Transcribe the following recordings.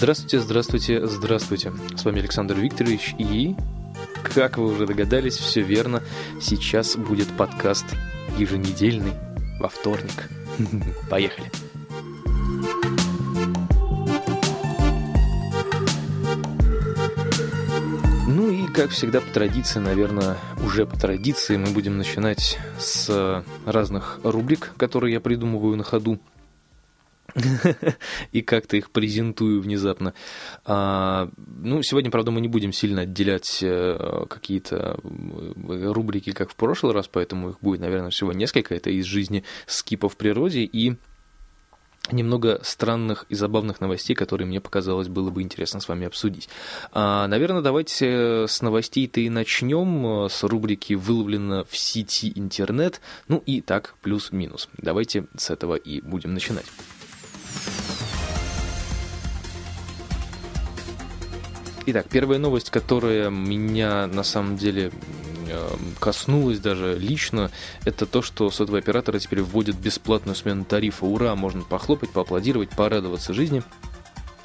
Здравствуйте, здравствуйте, здравствуйте. С вами Александр Викторович и, как вы уже догадались, все верно, сейчас будет подкаст еженедельный во вторник. Поехали. Ну и, как всегда, по традиции, наверное, уже по традиции мы будем начинать с разных рубрик, которые я придумываю на ходу. и как-то их презентую внезапно. А, ну, сегодня, правда, мы не будем сильно отделять э, какие-то э, рубрики, как в прошлый раз, поэтому их будет, наверное, всего несколько. Это из жизни скипа в природе и немного странных и забавных новостей, которые мне показалось было бы интересно с вами обсудить. А, наверное, давайте с новостей-то и начнем, с рубрики «Выловлено в сети интернет», ну и так, плюс-минус. Давайте с этого и будем начинать. Итак, первая новость, которая меня на самом деле эм, коснулась даже лично, это то, что сотовые операторы теперь вводят бесплатную смену тарифа. Ура, можно похлопать, поаплодировать, порадоваться жизни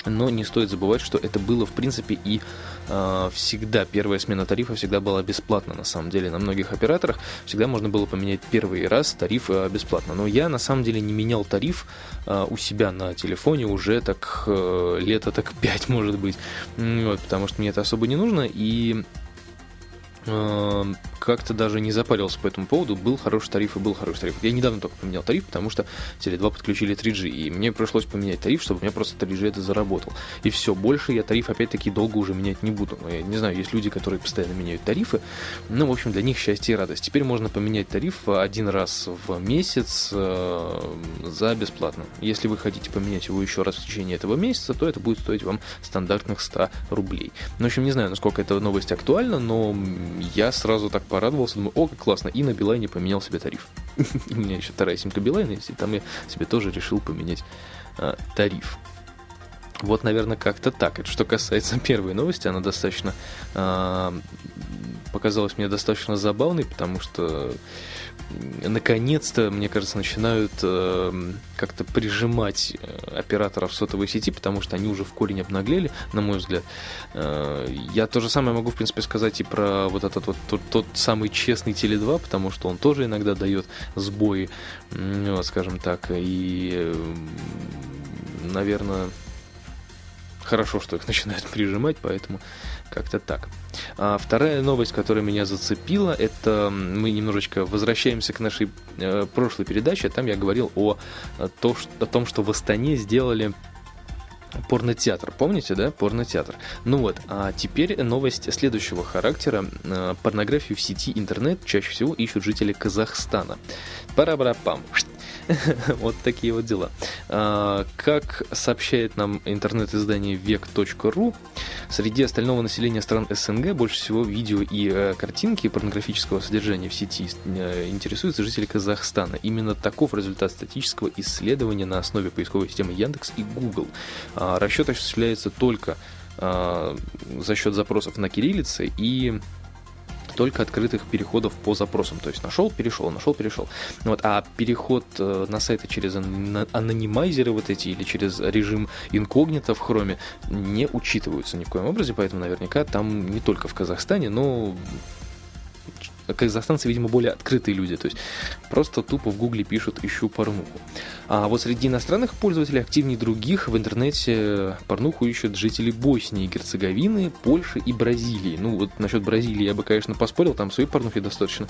но не стоит забывать, что это было в принципе и э, всегда первая смена тарифа всегда была бесплатна. На самом деле на многих операторах всегда можно было поменять первый раз тариф э, бесплатно. Но я на самом деле не менял тариф э, у себя на телефоне уже так э, лето так 5 может быть, вот, потому что мне это особо не нужно и как-то даже не запарился по этому поводу. Был хороший тариф и был хороший тариф. Я недавно только поменял тариф, потому что Теле2 подключили 3G, и мне пришлось поменять тариф, чтобы у меня просто 3G это заработал. И все, больше я тариф опять-таки долго уже менять не буду. Я не знаю, есть люди, которые постоянно меняют тарифы, ну, в общем, для них счастье и радость. Теперь можно поменять тариф один раз в месяц э, за бесплатно. Если вы хотите поменять его еще раз в течение этого месяца, то это будет стоить вам стандартных 100 рублей. Ну, в общем, не знаю, насколько эта новость актуальна, но я сразу так порадовался, думаю, о, как классно, и на Билайне поменял себе тариф. У меня еще вторая симка Билайна есть, и там я себе тоже решил поменять а, тариф. Вот, наверное, как-то так. Это что касается первой новости, она достаточно э, показалась мне достаточно забавной, потому что наконец-то, мне кажется, начинают э, как-то прижимать э, операторов сотовой сети, потому что они уже в корень обнаглели, на мой взгляд. Э, я то же самое могу, в принципе, сказать и про вот этот вот тот, тот самый честный Теле2, потому что он тоже иногда дает сбои, вот, скажем так, и, наверное, хорошо, что их начинают прижимать, поэтому как-то так. А вторая новость, которая меня зацепила, это мы немножечко возвращаемся к нашей э, прошлой передаче. Там я говорил о, о, то, что, о том, что в Астане сделали порнотеатр. Помните, да? Порнотеатр. Ну вот, а теперь новость следующего характера. Э, порнографию в сети интернет чаще всего ищут жители Казахстана. Пара-бара-пам. вот такие вот дела. А, как сообщает нам интернет-издание век.ру, среди остального населения стран СНГ больше всего видео и э, картинки порнографического содержания в сети э, интересуются жители Казахстана. Именно таков результат статического исследования на основе поисковой системы Яндекс и Google. А, расчет осуществляется только а, за счет запросов на кириллице и только открытых переходов по запросам. То есть нашел, перешел, нашел, перешел. Вот, а переход э, на сайты через анонимайзеры вот эти или через режим инкогнито в хроме не учитываются ни в коем образе, поэтому наверняка там не только в Казахстане, но казахстанцы, видимо, более открытые люди, то есть просто тупо в гугле пишут «ищу порнуху». А вот среди иностранных пользователей активнее других в интернете порнуху ищут жители Боснии, Герцеговины, Польши и Бразилии. Ну вот насчет Бразилии я бы, конечно, поспорил, там своей порнухи достаточно.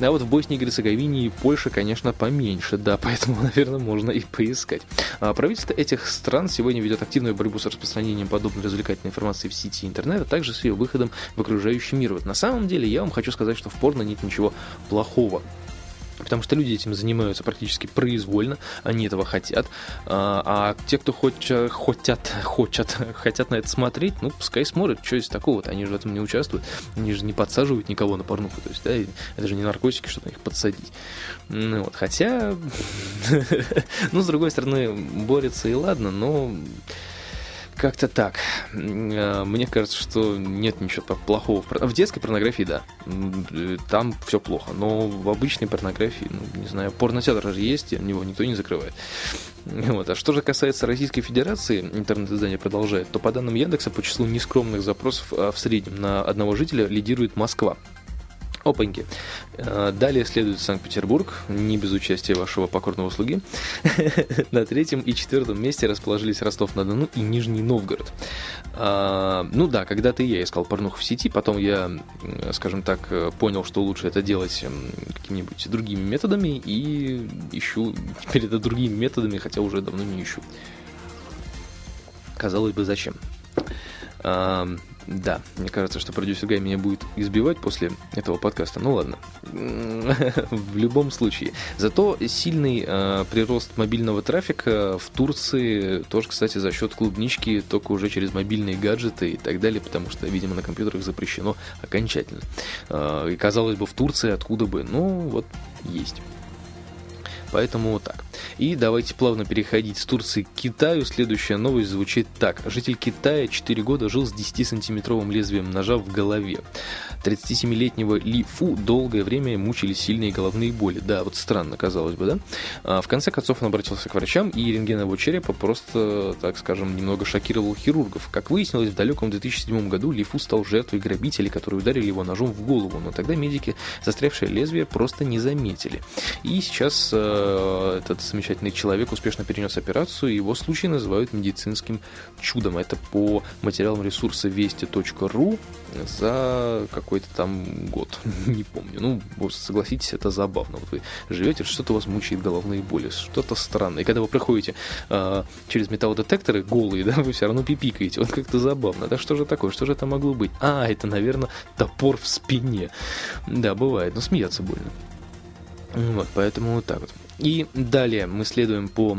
А вот в Боснии, Герцеговине и Польше, конечно, поменьше, да, поэтому, наверное, можно и поискать. А правительство этих стран сегодня ведет активную борьбу с распространением подобной развлекательной информации в сети интернета, а также с ее выходом в окружающий мир. Вот на самом деле я вам хочу сказать, что в порно нет ничего плохого. Потому что люди этим занимаются практически произвольно, они этого хотят. А, а те, кто хотят, хотят, хотят, хотят на это смотреть, ну, пускай смотрят, что из такого-то, они же в этом не участвуют, они же не подсаживают никого на порнуху, то есть, да, это же не наркотики, чтобы них подсадить. Ну, вот, хотя, ну, с другой стороны, борется и ладно, но как-то так. Э, мне кажется, что нет ничего плохого. В детской порнографии, да. Там все плохо. Но в обычной порнографии, ну, не знаю, порнотеатр же есть, его никто не закрывает. Вот. А что же касается Российской Федерации, интернет-издание продолжает, то по данным Яндекса по числу нескромных запросов а в среднем на одного жителя лидирует Москва. Опаньки. Э, далее следует Санкт-Петербург, не без участия вашего покорного слуги. На третьем и четвертом месте расположились Ростов-на-Дону и Нижний Новгород. А, ну да, когда-то я искал порнуху в сети, потом я, скажем так, понял, что лучше это делать какими-нибудь другими методами и ищу теперь это другими методами, хотя уже давно не ищу. Казалось бы, зачем? Да, мне кажется, что продюсер Гай меня будет избивать после этого подкаста. Ну ладно. В любом случае. Зато сильный э, прирост мобильного трафика в Турции тоже, кстати, за счет клубнички, только уже через мобильные гаджеты и так далее, потому что, видимо, на компьютерах запрещено окончательно. Э, и казалось бы, в Турции откуда бы? Ну, вот есть. Поэтому вот так. И давайте плавно переходить с Турции к Китаю. Следующая новость звучит так. Житель Китая 4 года жил с 10-сантиметровым лезвием ножа в голове. 37-летнего Ли Фу долгое время мучили сильные головные боли. Да, вот странно, казалось бы, да? А в конце концов он обратился к врачам, и рентген его черепа просто, так скажем, немного шокировал хирургов. Как выяснилось, в далеком 2007 году Ли Фу стал жертвой грабителей, которые ударили его ножом в голову, но тогда медики застрявшее лезвие просто не заметили. И сейчас э, этот замечательный человек успешно перенес операцию, и его случай называют медицинским чудом. Это по материалам ресурса вести.ру за какой-то там год, не помню. Ну, согласитесь, это забавно. Вот вы живете, что-то вас мучает головные боли, что-то странное. И когда вы проходите э, через металлодетекторы голые, да, вы все равно пипикаете. Вот как-то забавно. Да что же такое? Что же это могло быть? А, это, наверное, топор в спине. Да, бывает, но смеяться больно. Вот, поэтому вот так вот. И далее мы следуем по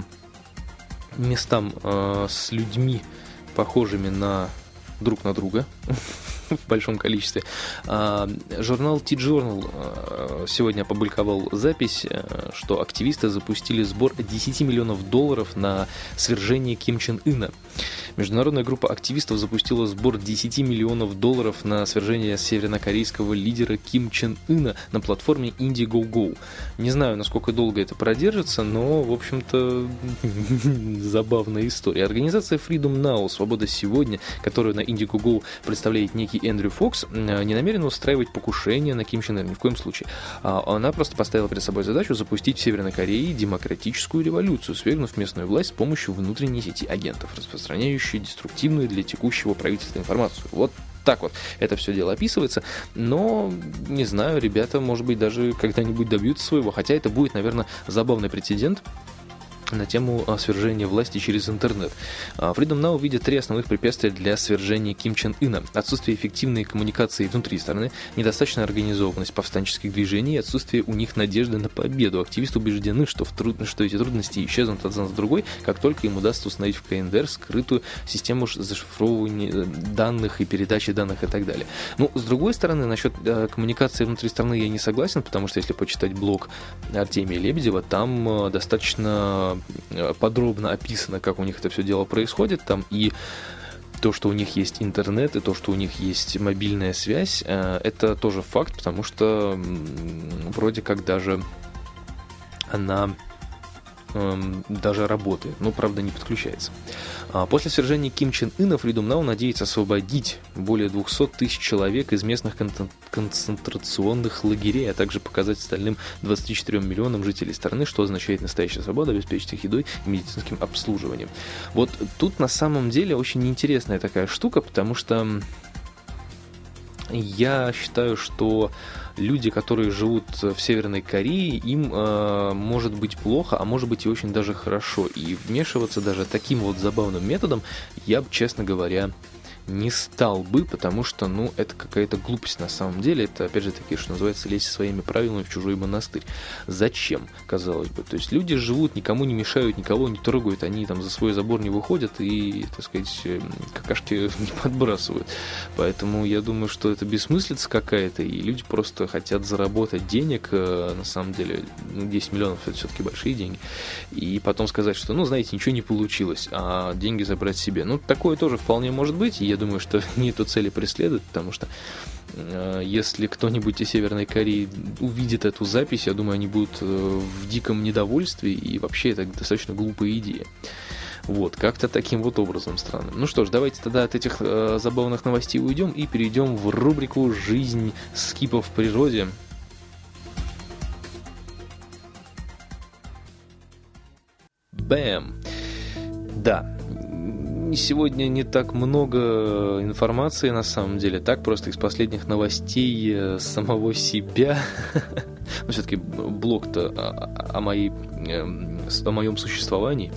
местам э, с людьми, похожими на друг на друга в большом количестве. А, журнал T-Journal а, сегодня опубликовал запись, э, что активисты запустили сбор 10 миллионов долларов на свержение Ким Чен Ына. Международная группа активистов запустила сбор 10 миллионов долларов на свержение севернокорейского лидера Ким Чен Ына на платформе Indiegogo. Не знаю, насколько долго это продержится, но, в общем-то, забавная история. Организация Freedom Now, Свобода сегодня, которую на Indiegogo представляет некий Эндрю Фокс, э, не намерена устраивать покушение на Ким Чен Ына, ни в коем случае. А она просто поставила перед собой задачу запустить в Северной Корее демократическую революцию, свергнув местную власть с помощью внутренней сети агентов, распространяющей деструктивную для текущего правительства информацию. Вот так вот это все дело описывается. Но, не знаю, ребята, может быть, даже когда-нибудь добьются своего. Хотя это будет, наверное, забавный прецедент на тему свержения власти через интернет. А, Freedom Now видит три основных препятствия для свержения Ким Чен Ына. Отсутствие эффективной коммуникации внутри страны, недостаточная организованность повстанческих движений и отсутствие у них надежды на победу. Активисты убеждены, что, в труд... что эти трудности исчезнут одна за другой, как только им удастся установить в КНДР скрытую систему зашифровывания э, данных и передачи данных и так далее. Ну, с другой стороны, насчет э, коммуникации внутри страны я не согласен, потому что если почитать блог Артемия Лебедева, там э, достаточно подробно описано, как у них это все дело происходит там и то, что у них есть интернет, и то, что у них есть мобильная связь, э, это тоже факт, потому что вроде как даже она эм, даже работает, но, правда, не подключается. А после свержения Ким Чен Ына Freedom Now надеется освободить более 200 тысяч человек из местных концентрационных лагерей, а также показать остальным 24 миллионам жителей страны, что означает настоящая свобода, обеспечить их едой и медицинским обслуживанием. Вот тут на самом деле очень интересная такая штука, потому что я считаю, что люди, которые живут в Северной Корее, им э, может быть плохо, а может быть и очень даже хорошо. И вмешиваться даже таким вот забавным методом я бы, честно говоря, не стал бы, потому что, ну, это какая-то глупость на самом деле. Это, опять же таки, что называется, лезть своими правилами в чужой монастырь. Зачем, казалось бы? То есть люди живут, никому не мешают, никого не трогают, они там за свой забор не выходят и, так сказать, эм, какашки не подбрасывают. Поэтому я думаю, что это бессмыслица какая-то, и люди просто хотят заработать денег, э, на самом деле, ну, 10 миллионов это все-таки большие деньги, и потом сказать, что, ну, знаете, ничего не получилось, а деньги забрать себе. Ну, такое тоже вполне может быть, я думаю, что не эту цели преследуют, потому что э, если кто-нибудь из Северной Кореи увидит эту запись, я думаю, они будут э, в диком недовольстве, и вообще это достаточно глупая идея. Вот, как-то таким вот образом странным. Ну что ж, давайте тогда от этих э, забавных новостей уйдем и перейдем в рубрику «Жизнь скипов в природе». Бэм! Да, сегодня не так много информации на самом деле, так просто из последних новостей э, самого себя. Но все-таки блог-то о, о моей эм, о моем существовании,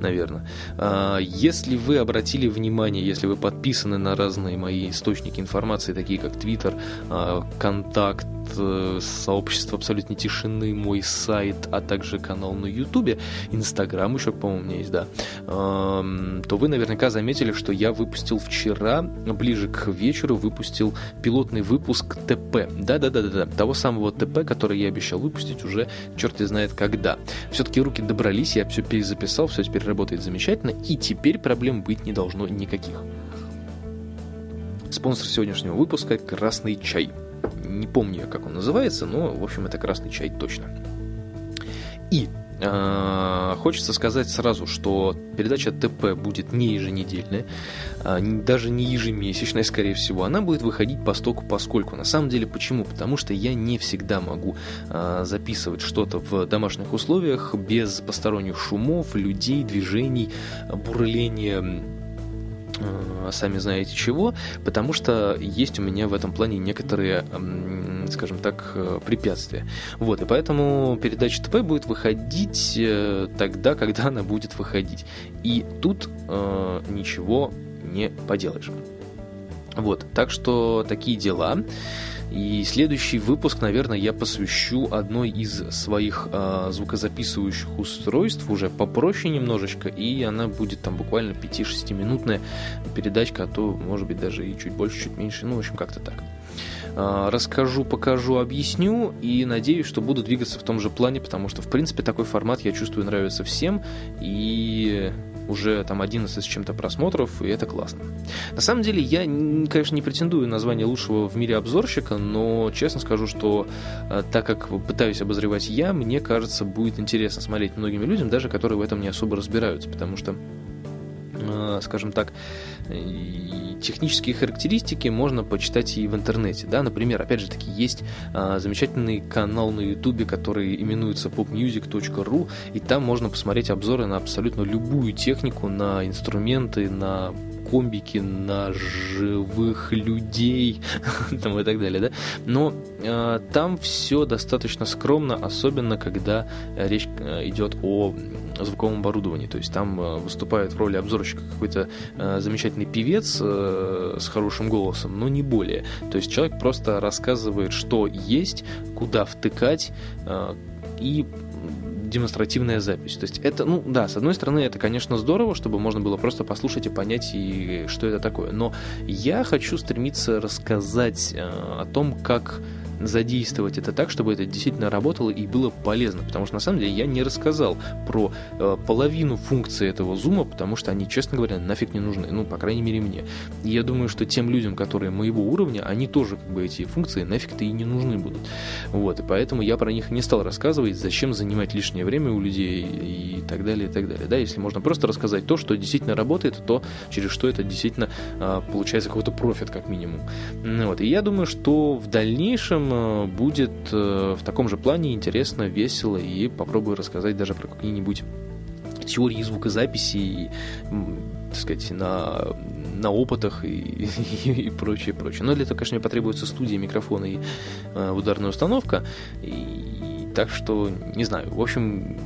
наверное. А, если вы обратили внимание, если вы подписаны на разные мои источники информации, такие как Twitter, а, Контакт, э, сообщество абсолютной тишины, мой сайт, а также канал на Ютубе, Инстаграм еще, по-моему, у меня есть, да, то вы наверняка заметили, что я выпустил вчера, ближе к вечеру, выпустил пилотный выпуск ТП. Да-да-да-да, того самого ТП, который я обещал выпустить уже черт знает когда. Все-таки руки добрались, я все перезаписал, все теперь работает замечательно, и теперь проблем быть не должно никаких. Спонсор сегодняшнего выпуска – «Красный чай». Не помню, как он называется, но, в общем, это «Красный чай» точно. И хочется сказать сразу, что передача ТП будет не еженедельная, а, даже не ежемесячная, скорее всего. Она будет выходить постоку поскольку. На самом деле, почему? Потому что я не всегда могу э, записывать что-то в домашних условиях без посторонних шумов, людей, движений, бурления сами знаете чего, потому что есть у меня в этом плане некоторые, скажем так, э, препятствия. Вот, и поэтому передача ТП будет выходить э, тогда, когда она будет выходить. И тут э, ничего не поделаешь. Вот, так что такие дела. И следующий выпуск, наверное, я посвящу одной из своих э, звукозаписывающих устройств, уже попроще немножечко, и она будет там буквально 5-6 минутная передачка, а то, может быть, даже и чуть больше, чуть меньше, ну, в общем, как-то так. Э, расскажу, покажу, объясню, и надеюсь, что буду двигаться в том же плане, потому что, в принципе, такой формат, я чувствую, нравится всем, и уже там 11 с чем-то просмотров, и это классно. На самом деле, я, конечно, не претендую на звание лучшего в мире обзорщика, но честно скажу, что э, так как пытаюсь обозревать я, мне кажется, будет интересно смотреть многими людям, даже которые в этом не особо разбираются, потому что э, скажем так, технические характеристики можно почитать и в интернете. Да? Например, опять же таки, есть замечательный канал на ютубе, который именуется popmusic.ru, и там можно посмотреть обзоры на абсолютно любую технику, на инструменты, на комбики на живых людей там, и так далее, да. Но э, там все достаточно скромно, особенно когда речь э, идет о звуковом оборудовании. То есть там э, выступает в роли обзорщика какой-то э, замечательный певец э, с хорошим голосом, но не более. То есть человек просто рассказывает, что есть, куда втыкать э, и демонстративная запись. То есть это, ну да, с одной стороны, это, конечно, здорово, чтобы можно было просто послушать и понять, и что это такое. Но я хочу стремиться рассказать э, о том, как задействовать это так, чтобы это действительно работало и было полезно. Потому что на самом деле я не рассказал про э, половину функций этого зума, потому что они, честно говоря, нафиг не нужны. Ну, по крайней мере, мне. И я думаю, что тем людям, которые моего уровня, они тоже как бы эти функции нафиг-то и не нужны будут. Вот, и поэтому я про них не стал рассказывать, зачем занимать лишнее время у людей и так далее, и так далее. Да, если можно просто рассказать то, что действительно работает, то через что это действительно э, получается какой-то профит, как минимум. Ну, вот, и я думаю, что в дальнейшем Э, будет э, в таком же плане интересно, весело и попробую рассказать даже про какие-нибудь теории звукозаписи, и, так сказать, на, на опытах и, и, и прочее, прочее. Но для этого, конечно, мне потребуется студия, микрофон и э, ударная установка. И, и, так что, не знаю, в общем,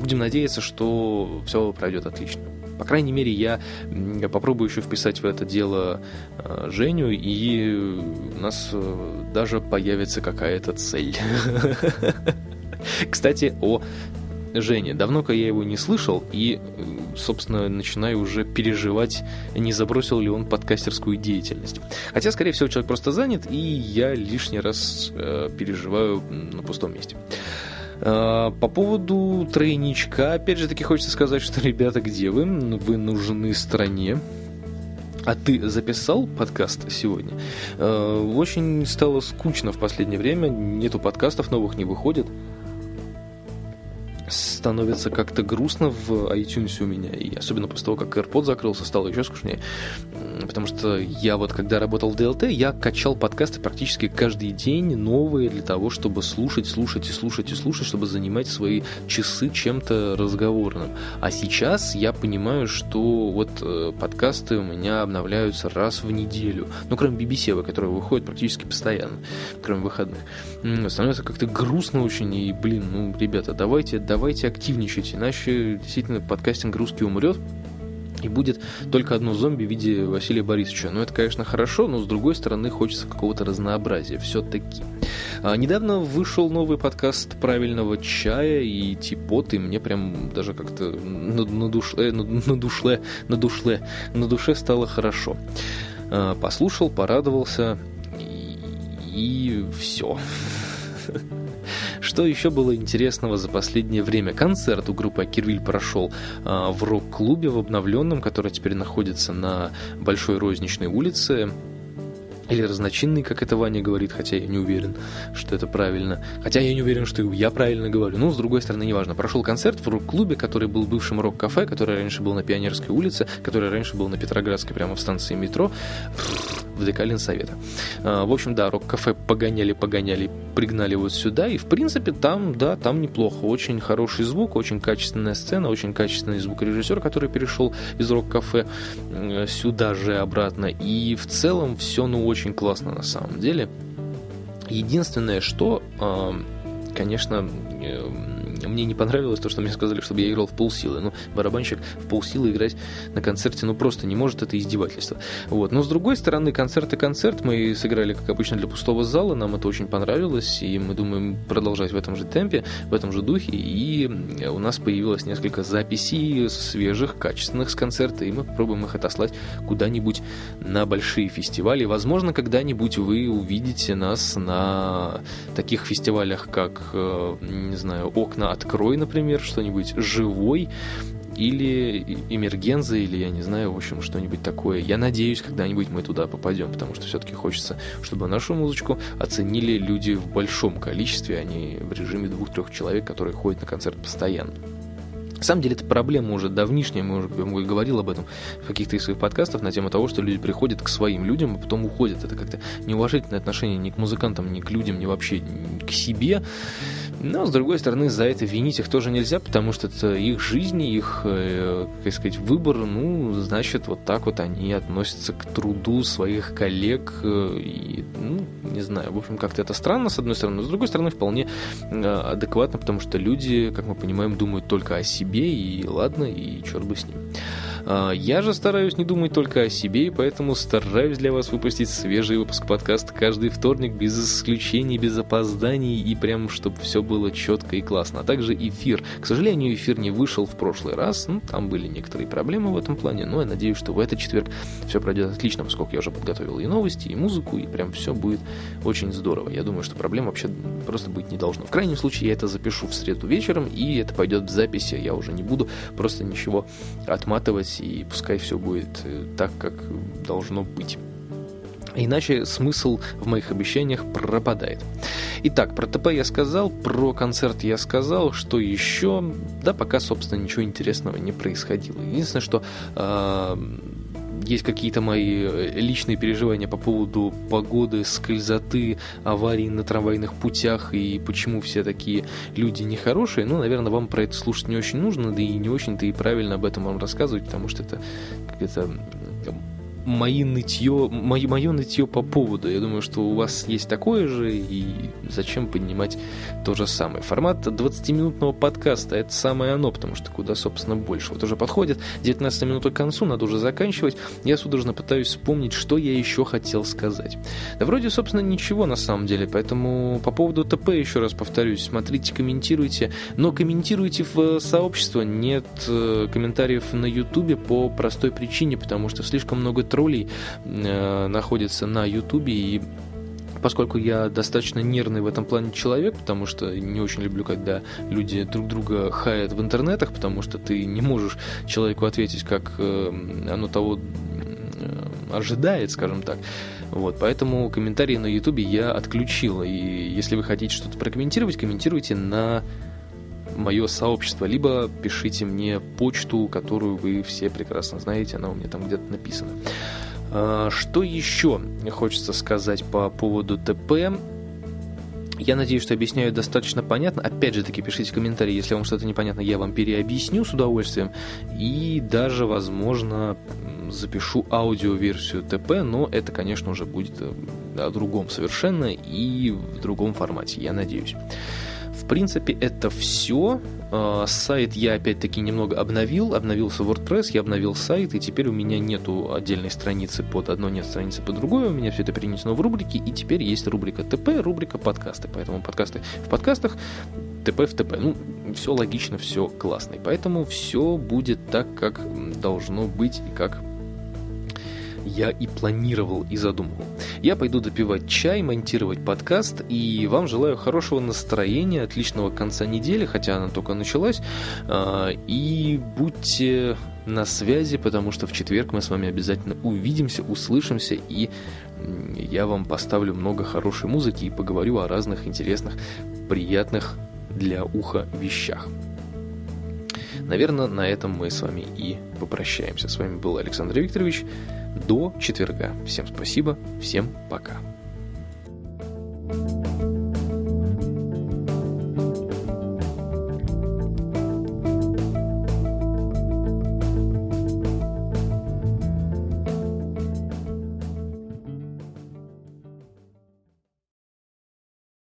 будем надеяться, что все пройдет отлично. По крайней мере, я попробую еще вписать в это дело э, Женю, и у нас э, даже появится какая-то цель. Кстати, о Жене. Давно-ка я его не слышал, и, собственно, начинаю уже переживать, не забросил ли он подкастерскую деятельность. Хотя, скорее всего, человек просто занят, и я лишний раз э, переживаю на пустом месте. По поводу тройничка, опять же таки хочется сказать, что, ребята, где вы? Вы нужны стране. А ты записал подкаст сегодня? Очень стало скучно в последнее время, нету подкастов новых, не выходит становится как-то грустно в iTunes у меня, и особенно после того, как AirPod закрылся, стало еще скучнее, потому что я вот, когда работал в DLT, я качал подкасты практически каждый день, новые, для того, чтобы слушать, слушать и слушать и слушать, чтобы занимать свои часы чем-то разговорным. А сейчас я понимаю, что вот э, подкасты у меня обновляются раз в неделю, ну, кроме BBC, которые выходят практически постоянно, кроме выходных. Становится как-то грустно очень, и, блин, ну, ребята, давайте давайте активничать, иначе действительно подкастинг русский умрет, и будет только одно зомби в виде Василия Борисовича. Ну, это, конечно, хорошо, но с другой стороны хочется какого-то разнообразия все-таки. А, недавно вышел новый подкаст правильного чая и типот, и мне прям даже как-то на, на, душе, на, на душле, на душле, на душе стало хорошо. А, послушал, порадовался и, и все. Что еще было интересного за последнее время? Концерт у группы Акирвиль прошел а, в рок-клубе в обновленном, который теперь находится на Большой Розничной улице. Или разночинный, как это Ваня говорит, хотя я не уверен, что это правильно. Хотя я не уверен, что я правильно говорю. Ну, с другой стороны, неважно. Прошел концерт в рок-клубе, который был бывшим рок-кафе, который раньше был на Пионерской улице, который раньше был на Петроградской, прямо в станции метро в ДК Ленсовета. А, в общем, да, рок-кафе погоняли, погоняли, пригнали вот сюда, и, в принципе, там, да, там неплохо. Очень хороший звук, очень качественная сцена, очень качественный звукорежиссер, который перешел из рок-кафе сюда же обратно. И в целом все, ну, очень классно на самом деле. Единственное, что, а, конечно, мне не понравилось то, что мне сказали, чтобы я играл в полсилы. Ну, барабанщик в полсилы играть на концерте, ну, просто не может, это издевательство. Вот. Но, с другой стороны, концерт и концерт. Мы сыграли, как обычно, для пустого зала, нам это очень понравилось, и мы думаем продолжать в этом же темпе, в этом же духе, и у нас появилось несколько записей свежих, качественных с концерта, и мы попробуем их отослать куда-нибудь на большие фестивали. Возможно, когда-нибудь вы увидите нас на таких фестивалях, как, э, не знаю, «Окна открой, например, что-нибудь живой, или Эмергенза, или, я не знаю, в общем, что-нибудь такое. Я надеюсь, когда-нибудь мы туда попадем, потому что все-таки хочется, чтобы нашу музычку оценили люди в большом количестве, а не в режиме двух-трех человек, которые ходят на концерт постоянно. На самом деле это проблема уже давнишняя, мы уже говорил об этом в каких-то из своих подкастов на тему того, что люди приходят к своим людям, а потом уходят. Это как-то неуважительное отношение ни к музыкантам, ни к людям, ни вообще к себе. Но, с другой стороны, за это винить их тоже нельзя, потому что это их жизнь, их, э, как сказать, выбор, ну, значит, вот так вот они относятся к труду своих коллег, э, и, ну, не знаю, в общем, как-то это странно, с одной стороны, но с другой стороны, вполне э, адекватно, потому что люди, как мы понимаем, думают только о себе, и ладно, и черт бы с ним. А, я же стараюсь не думать только о себе, и поэтому стараюсь для вас выпустить свежий выпуск подкаста каждый вторник, без исключений, без опозданий, и прям, чтобы все было четко и классно. А также эфир. К сожалению, эфир не вышел в прошлый раз, ну, там были некоторые проблемы в этом плане, но я надеюсь, что в этот четверг все пройдет отлично, поскольку я уже подготовил и новости, и музыку, и прям все будет очень здорово. Я думаю, что проблем вообще просто быть не должно. В крайнем случае, я это запишу в среду вечером, и это пойдет в записи, я уже не буду просто ничего отматывать и пускай все будет э, так, как должно быть. Иначе смысл в моих обещаниях пропадает. Итак, про ТП я сказал, про концерт я сказал, что еще, да, пока, собственно, ничего интересного не происходило. Единственное, что э, есть какие-то мои личные переживания по поводу погоды, скользоты, аварий на трамвайных путях и почему все такие люди нехорошие. Ну, наверное, вам про это слушать не очень нужно, да и не очень-то и правильно об этом вам рассказывать, потому что это, это мои нытье, мое, мое нытье по поводу. Я думаю, что у вас есть такое же, и зачем поднимать то же самое. Формат 20-минутного подкаста – это самое оно, потому что куда, собственно, больше. Вот уже подходит 19 минута к концу, надо уже заканчивать. Я судорожно пытаюсь вспомнить, что я еще хотел сказать. Да вроде, собственно, ничего на самом деле, поэтому по поводу ТП еще раз повторюсь, смотрите, комментируйте, но комментируйте в сообщество, нет э, комментариев на Ютубе по простой причине, потому что слишком много троллей э, находится на Ютубе, и поскольку я достаточно нервный в этом плане человек, потому что не очень люблю, когда люди друг друга хаят в интернетах, потому что ты не можешь человеку ответить, как э, оно того э, ожидает, скажем так. Вот, поэтому комментарии на Ютубе я отключил. И если вы хотите что-то прокомментировать, комментируйте на мое сообщество, либо пишите мне почту, которую вы все прекрасно знаете, она у меня там где-то написана. А, что еще хочется сказать по поводу ТП? Я надеюсь, что объясняю достаточно понятно. Опять же таки, пишите комментарии, если вам что-то непонятно, я вам переобъясню с удовольствием. И даже, возможно, запишу аудиоверсию ТП, но это, конечно, уже будет э, о другом совершенно и в другом формате, я надеюсь. Принципе, это все. А, сайт я опять-таки немного обновил. Обновился WordPress, я обновил сайт, и теперь у меня нету отдельной страницы под одно, нет страницы под другое. У меня все это перенесено в рубрики, и теперь есть рубрика ТП, рубрика подкасты. Поэтому подкасты в подкастах, ТП в ТП. Ну, все логично, все классно. И поэтому все будет так, как должно быть и как я и планировал и задумывал. Я пойду допивать чай, монтировать подкаст, и вам желаю хорошего настроения, отличного конца недели, хотя она только началась, а, и будьте на связи, потому что в четверг мы с вами обязательно увидимся, услышимся, и я вам поставлю много хорошей музыки и поговорю о разных интересных, приятных для уха вещах. Наверное, на этом мы с вами и попрощаемся. С вами был Александр Викторович до четверга. Всем спасибо, всем пока. thank you